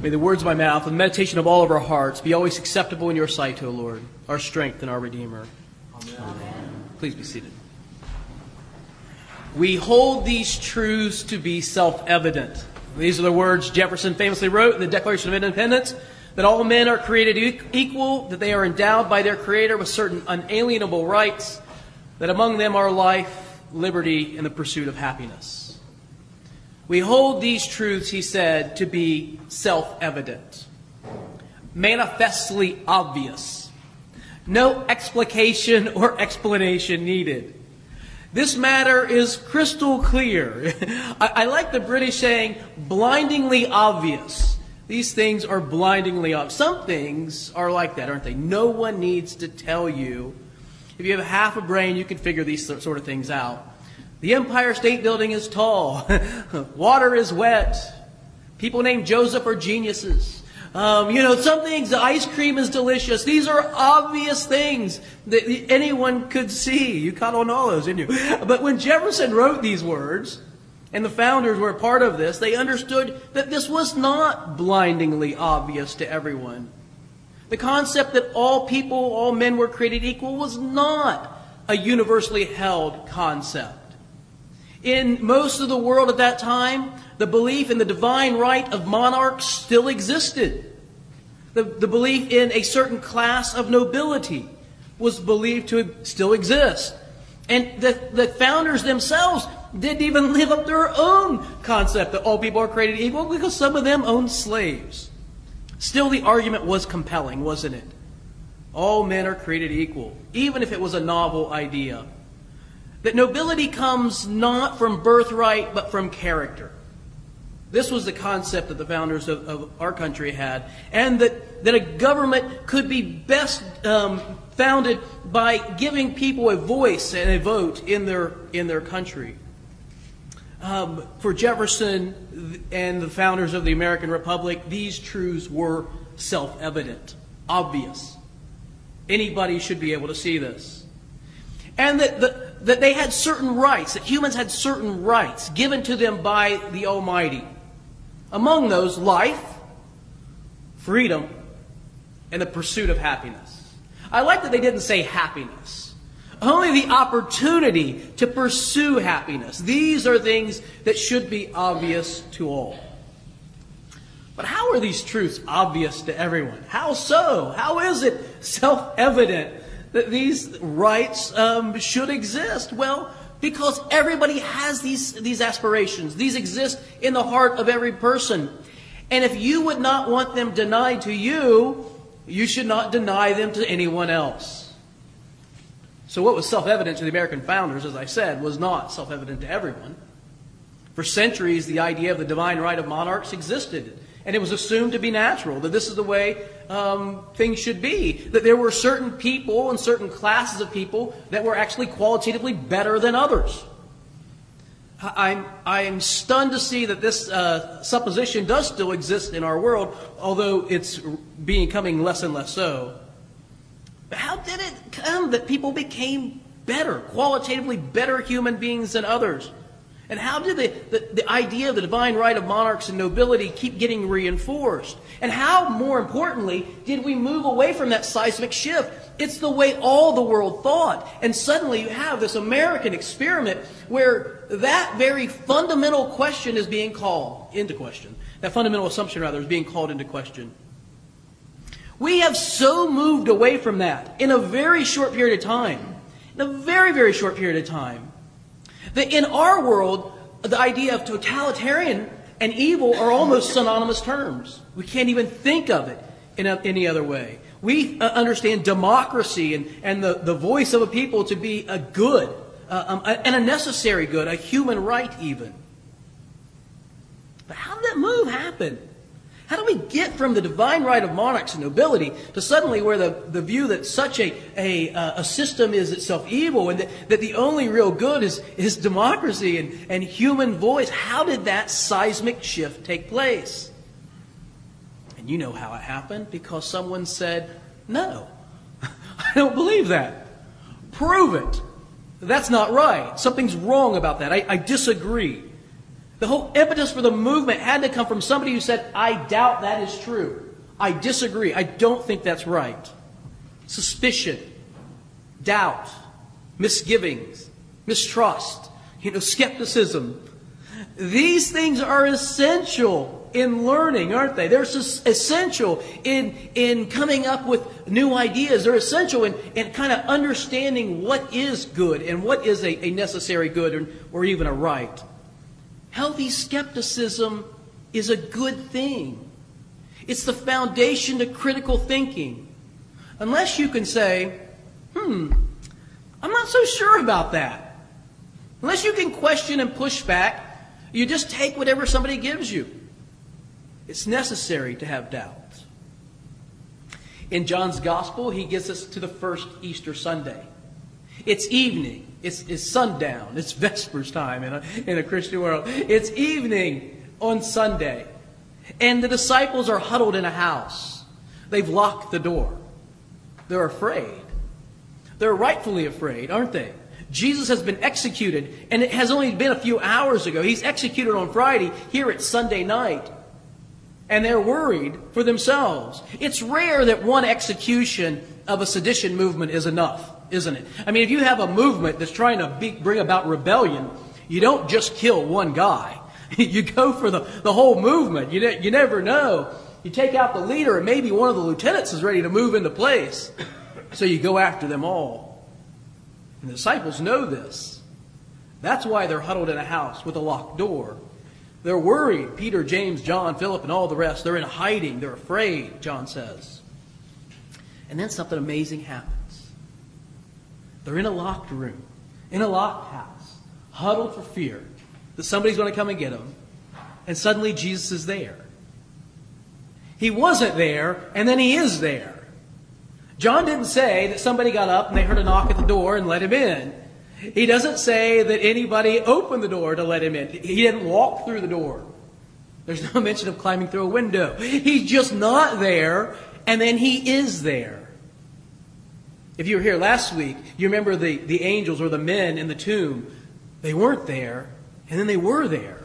May the words of my mouth and the meditation of all of our hearts be always acceptable in your sight, O Lord, our strength and our Redeemer. Amen. Please be seated. We hold these truths to be self evident. These are the words Jefferson famously wrote in the Declaration of Independence that all men are created equal, that they are endowed by their Creator with certain unalienable rights, that among them are life, liberty, and the pursuit of happiness. We hold these truths, he said, to be self evident, manifestly obvious. No explication or explanation needed. This matter is crystal clear. I, I, like the British saying, blindingly obvious. These things are blindingly obvious. Some things are like that, aren't they? No one needs to tell you. If you have half a brain, you can figure these sort of things out. The Empire State Building is tall. Water is wet. People named Joseph are geniuses. Um, you know, some things, the ice cream is delicious. These are obvious things that anyone could see. You caught on all those, didn't you? But when Jefferson wrote these words, and the founders were a part of this, they understood that this was not blindingly obvious to everyone. The concept that all people, all men were created equal was not a universally held concept. In most of the world at that time, the belief in the divine right of monarchs still existed. The, the belief in a certain class of nobility was believed to still exist. And the, the founders themselves didn't even live up to their own concept that all people are created equal because some of them owned slaves. Still, the argument was compelling, wasn't it? All men are created equal, even if it was a novel idea. That nobility comes not from birthright, but from character. This was the concept that the founders of, of our country had, and that, that a government could be best um, founded by giving people a voice and a vote in their, in their country. Um, for Jefferson and the founders of the American Republic, these truths were self evident, obvious. Anybody should be able to see this. And that the, that they had certain rights, that humans had certain rights given to them by the Almighty. Among those, life, freedom, and the pursuit of happiness. I like that they didn't say happiness. Only the opportunity to pursue happiness. These are things that should be obvious to all. But how are these truths obvious to everyone? How so? How is it self evident that these rights um, should exist? Well, because everybody has these, these aspirations. These exist in the heart of every person. And if you would not want them denied to you, you should not deny them to anyone else. So, what was self evident to the American founders, as I said, was not self evident to everyone. For centuries, the idea of the divine right of monarchs existed. And it was assumed to be natural, that this is the way um, things should be. That there were certain people and certain classes of people that were actually qualitatively better than others. I'm, I'm stunned to see that this uh, supposition does still exist in our world, although it's becoming less and less so. But how did it come that people became better, qualitatively better human beings than others? And how did the, the, the, idea of the divine right of monarchs and nobility keep getting reinforced? And how, more importantly, did we move away from that seismic shift? It's the way all the world thought. And suddenly you have this American experiment where that very fundamental question is being called into question. That fundamental assumption, rather, is being called into question. We have so moved away from that in a very short period of time. In a very, very short period of time that in our world, the idea of totalitarian and evil are almost synonymous terms. We can't even think of it in a, any other way. We uh, understand democracy and, and the, the voice of a people to be a good, uh, um, and a necessary good, a human right even. But how did that move happen? How do we get from the divine right of monarchs and nobility to suddenly where the, the view that such a, a, uh, a system is itself evil and that, that the only real good is, is democracy and, and human voice? How did that seismic shift take place? And you know how it happened because someone said, No, I don't believe that. Prove it. That's not right. Something's wrong about that. I, I disagree. The whole impetus for the movement had to come from somebody who said, I doubt that is true. I disagree. I don't think that's right. Suspicion, doubt, misgivings, mistrust, you know, skepticism. These things are essential in learning, aren't they? They're essential in, in coming up with new ideas. They're essential in, in kind of understanding what is good and what is a, a necessary good or, or even a right. Healthy skepticism is a good thing. It's the foundation to critical thinking. Unless you can say, hmm, I'm not so sure about that. Unless you can question and push back, you just take whatever somebody gives you. It's necessary to have doubt. In John's Gospel, he gets us to the first Easter Sunday. It's evening. It's, it's sundown. It's Vespers time in a, in a Christian world. It's evening on Sunday. And the disciples are huddled in a house. They've locked the door. They're afraid. They're rightfully afraid, aren't they? Jesus has been executed, and it has only been a few hours ago. He's executed on Friday. Here it's Sunday night. And they're worried for themselves. It's rare that one execution of a sedition movement is enough, isn't it? I mean, if you have a movement that's trying to be, bring about rebellion, you don't just kill one guy. you go for the, the whole movement. You, ne- you never know. You take out the leader, and maybe one of the lieutenants is ready to move into place. So you go after them all. And the disciples know this. That's why they're huddled in a house with a locked door. They're worried. Peter, James, John, Philip, and all the rest. They're in hiding. They're afraid, John says. And then something amazing happens. They're in a locked room, in a locked house, huddled for fear that somebody's going to come and get them. And suddenly Jesus is there. He wasn't there, and then he is there. John didn't say that somebody got up and they heard a knock at the door and let him in. He doesn't say that anybody opened the door to let him in. He didn't walk through the door. There's no mention of climbing through a window. He's just not there, and then he is there. If you were here last week, you remember the, the angels or the men in the tomb. They weren't there, and then they were there.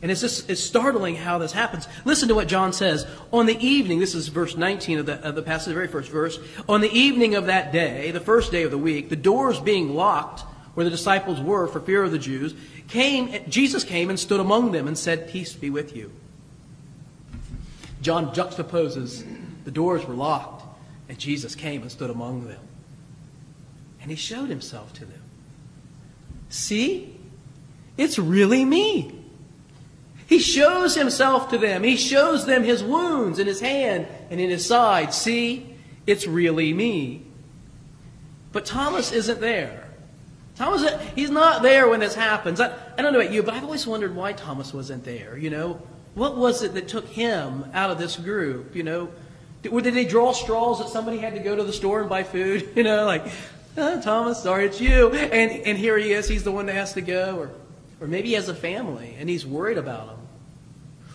And it's just it's startling how this happens. Listen to what John says. On the evening, this is verse 19 of the, of the passage, the very first verse. On the evening of that day, the first day of the week, the doors being locked where the disciples were for fear of the Jews, came, Jesus came and stood among them and said, Peace be with you. John juxtaposes the doors were locked, and Jesus came and stood among them. And he showed himself to them. See? It's really me. He shows himself to them. He shows them his wounds in his hand and in his side. See, it's really me. But Thomas isn't there. Thomas, he's not there when this happens. I, I don't know about you, but I've always wondered why Thomas wasn't there. You know, what was it that took him out of this group? You know, did, did they draw straws that somebody had to go to the store and buy food? You know, like, oh, Thomas, sorry, it's you. And, and here he is. He's the one that has to go. Or, or maybe he has a family and he's worried about them.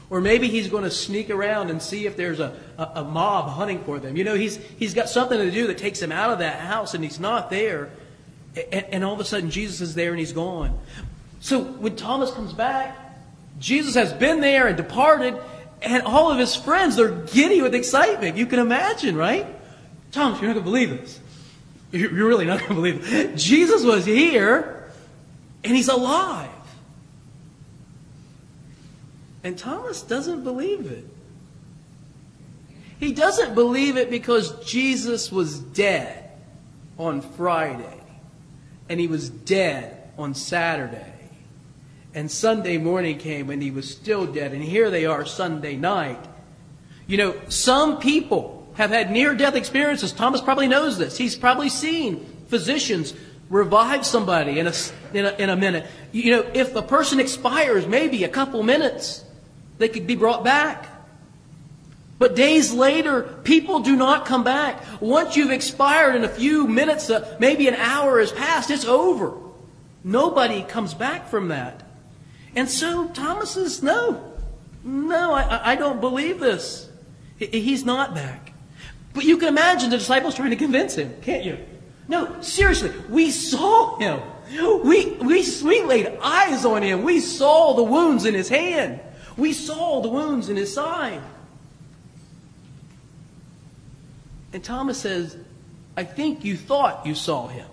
Or maybe he's going to sneak around and see if there's a, a, a, mob hunting for them. You know, he's, he's got something to do that takes him out of that house and he's not there. And, and all of a sudden, Jesus is there and he's gone. So when Thomas comes back, Jesus has been there and departed, and all of his friends, they're giddy with excitement. You can imagine, right? Thomas, you're not going to believe this. You're really not going to believe it. Jesus was here, and he's alive. And Thomas doesn't believe it. He doesn't believe it because Jesus was dead on Friday, and he was dead on Saturday. And Sunday morning came and he was still dead. And here they are Sunday night. You know, some people have had near death experiences. Thomas probably knows this. He's probably seen physicians revive somebody in a, in a, in a minute. You know, if the person expires, maybe a couple minutes. They could be brought back. But days later, people do not come back. Once you've expired in a few minutes, uh, maybe an hour has passed, it's over. Nobody comes back from that. And so Thomas says, No, no, I, I don't believe this. He's not back. But you can imagine the disciples trying to convince him, can't you? No, seriously, we saw him. We, we, we laid eyes on him. We saw the wounds in his hand. We saw the wounds in his side. And Thomas says, I think you thought you saw him.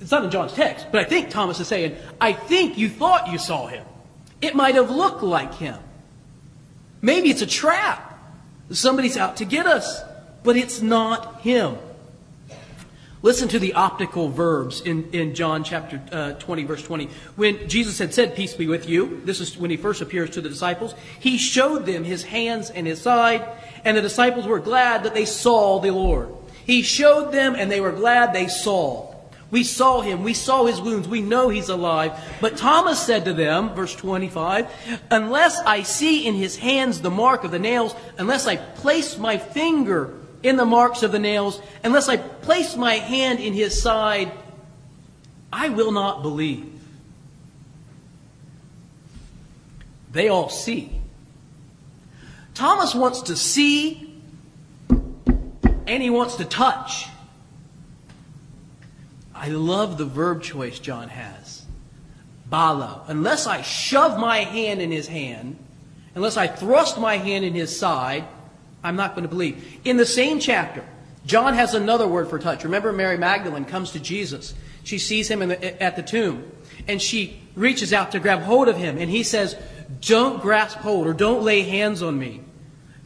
It's not in John's text, but I think Thomas is saying, I think you thought you saw him. It might have looked like him. Maybe it's a trap. Somebody's out to get us, but it's not him. Listen to the optical verbs in, in John chapter uh, 20, verse 20. When Jesus had said, Peace be with you, this is when he first appears to the disciples, he showed them his hands and his side, and the disciples were glad that they saw the Lord. He showed them, and they were glad they saw. We saw him. We saw his wounds. We know he's alive. But Thomas said to them, verse 25, Unless I see in his hands the mark of the nails, unless I place my finger in the marks of the nails, unless I place my hand in his side, I will not believe. They all see. Thomas wants to see and he wants to touch. I love the verb choice John has. Balo. Unless I shove my hand in his hand, unless I thrust my hand in his side, I'm not going to believe. In the same chapter, John has another word for touch. Remember, Mary Magdalene comes to Jesus. She sees him the, at the tomb, and she reaches out to grab hold of him, and he says, Don't grasp hold or don't lay hands on me.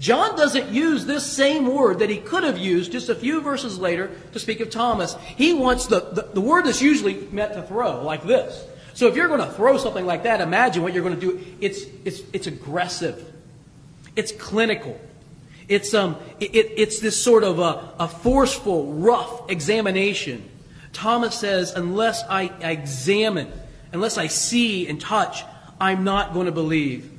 John doesn't use this same word that he could have used just a few verses later to speak of Thomas. He wants the, the, the word that's usually meant to throw, like this. So if you're going to throw something like that, imagine what you're going to do. It's, it's, it's aggressive. It's clinical. It's, um, it, it's this sort of a, a forceful, rough examination. Thomas says, unless I examine, unless I see and touch, I'm not going to believe.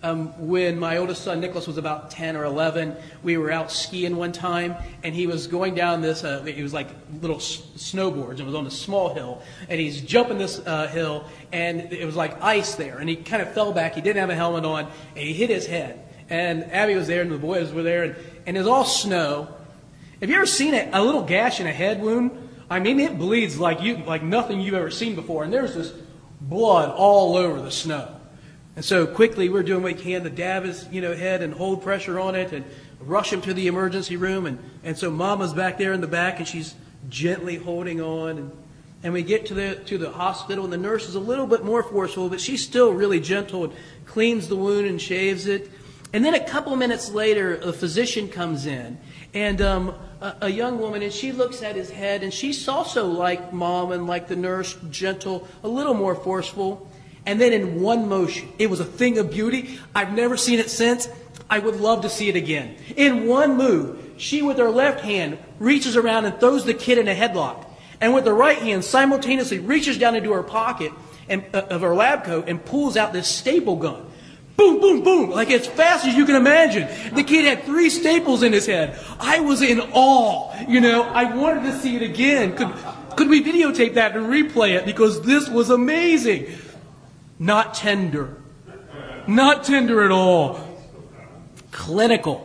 Um, when my oldest son Nicholas was about 10 or 11, we were out skiing one time, and he was going down this, uh, it was like little s- snowboards, and it was on a small hill, and he's jumping this uh, hill, and it was like ice there, and he kind of fell back, he didn't have a helmet on, and he hit his head. And Abby was there, and the boys were there, and, and it was all snow. Have you ever seen a, a little gash in a head wound? I mean, it bleeds like, you, like nothing you've ever seen before, and there's this blood all over the snow. And so quickly we're doing what we can to dab his you know, head and hold pressure on it and rush him to the emergency room. And, and so mama's back there in the back and she's gently holding on. And, and we get to the, to the hospital and the nurse is a little bit more forceful, but she's still really gentle and cleans the wound and shaves it. And then a couple minutes later, a physician comes in and um, a, a young woman, and she looks at his head, and she's also like mom and like the nurse, gentle, a little more forceful. And then in one motion, it was a thing of beauty. I've never seen it since. I would love to see it again. In one move, she with her left hand reaches around and throws the kid in a headlock. And with the right hand simultaneously reaches down into her pocket and, uh, of her lab coat and pulls out this staple gun. Boom, boom, boom, like as fast as you can imagine. The kid had three staples in his head. I was in awe. You know, I wanted to see it again. Could, could we videotape that and replay it? Because this was amazing. Not tender. Not tender at all. Clinical.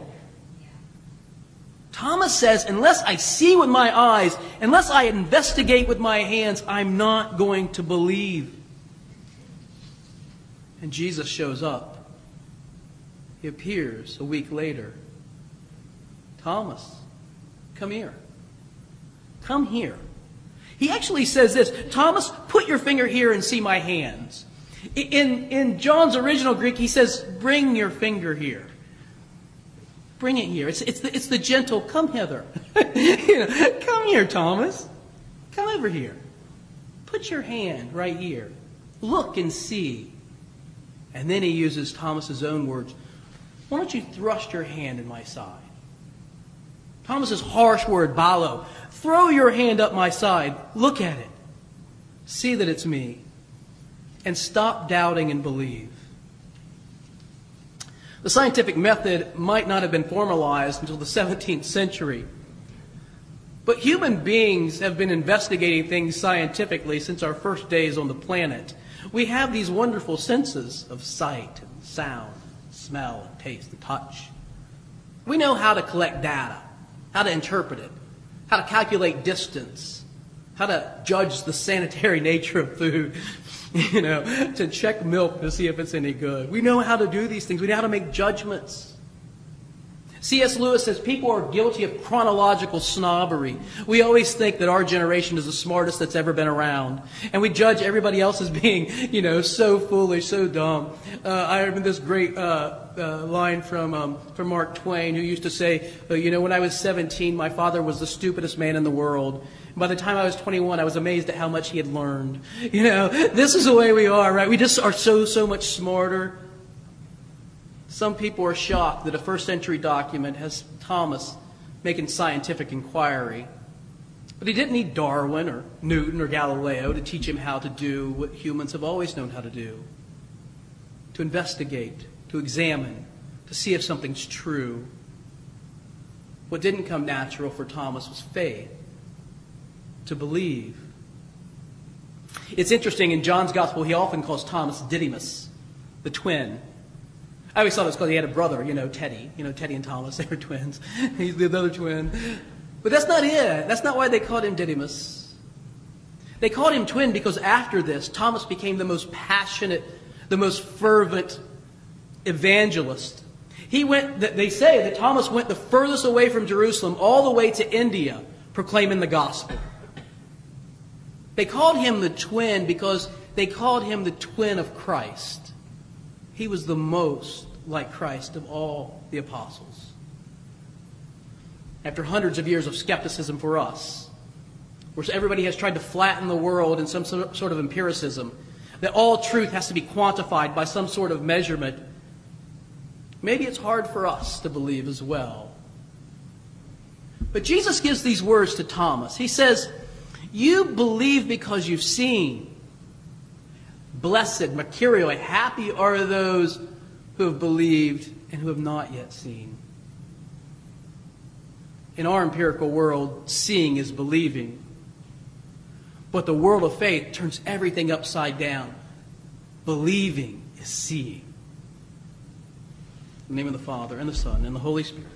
Thomas says, unless I see with my eyes, unless I investigate with my hands, I'm not going to believe. And Jesus shows up. He appears a week later. Thomas, come here. Come here. He actually says this Thomas, put your finger here and see my hands. In, in John's original Greek, he says, bring your finger here. Bring it here. It's, it's, the, it's the gentle, come hither. you know, come here, Thomas. Come over here. Put your hand right here. Look and see. And then he uses Thomas's own words. Why don't you thrust your hand in my side? Thomas's harsh word, balo. Throw your hand up my side. Look at it. See that it's me and stop doubting and believe. The scientific method might not have been formalized until the 17th century. But human beings have been investigating things scientifically since our first days on the planet. We have these wonderful senses of sight and sound, smell and taste and touch. We know how to collect data, how to interpret it. how to calculate distance, how to judge the sanitary nature of food, you know, to check milk to see if it's any good. We know how to do these things. We know how to make judgments. C.S. Lewis says people are guilty of chronological snobbery. We always think that our generation is the smartest that's ever been around. And we judge everybody else as being, you know, so foolish, so dumb. Uh, I remember this great uh, uh, line from, um, from Mark Twain who used to say, uh, you know, when I was 17, my father was the stupidest man in the world. By the time I was 21, I was amazed at how much he had learned. You know, this is the way we are, right? We just are so, so much smarter. Some people are shocked that a first century document has Thomas making scientific inquiry. But he didn't need Darwin or Newton or Galileo to teach him how to do what humans have always known how to do to investigate, to examine, to see if something's true. What didn't come natural for Thomas was faith, to believe. It's interesting, in John's gospel, he often calls Thomas Didymus, the twin. I always thought it was because he had a brother, you know, Teddy. You know, Teddy and Thomas, they were twins. He's the other twin. But that's not it. That's not why they called him Didymus. They called him twin because after this, Thomas became the most passionate, the most fervent evangelist. He went, they say that Thomas went the furthest away from Jerusalem, all the way to India, proclaiming the gospel. They called him the twin because they called him the twin of Christ. He was the most like Christ of all the apostles. After hundreds of years of skepticism for us, where everybody has tried to flatten the world in some sort of empiricism, that all truth has to be quantified by some sort of measurement, maybe it's hard for us to believe as well. But Jesus gives these words to Thomas. He says, You believe because you've seen. Blessed, Makarioi, happy are those who have believed and who have not yet seen. In our empirical world, seeing is believing. But the world of faith turns everything upside down. Believing is seeing. In the name of the Father, and the Son, and the Holy Spirit.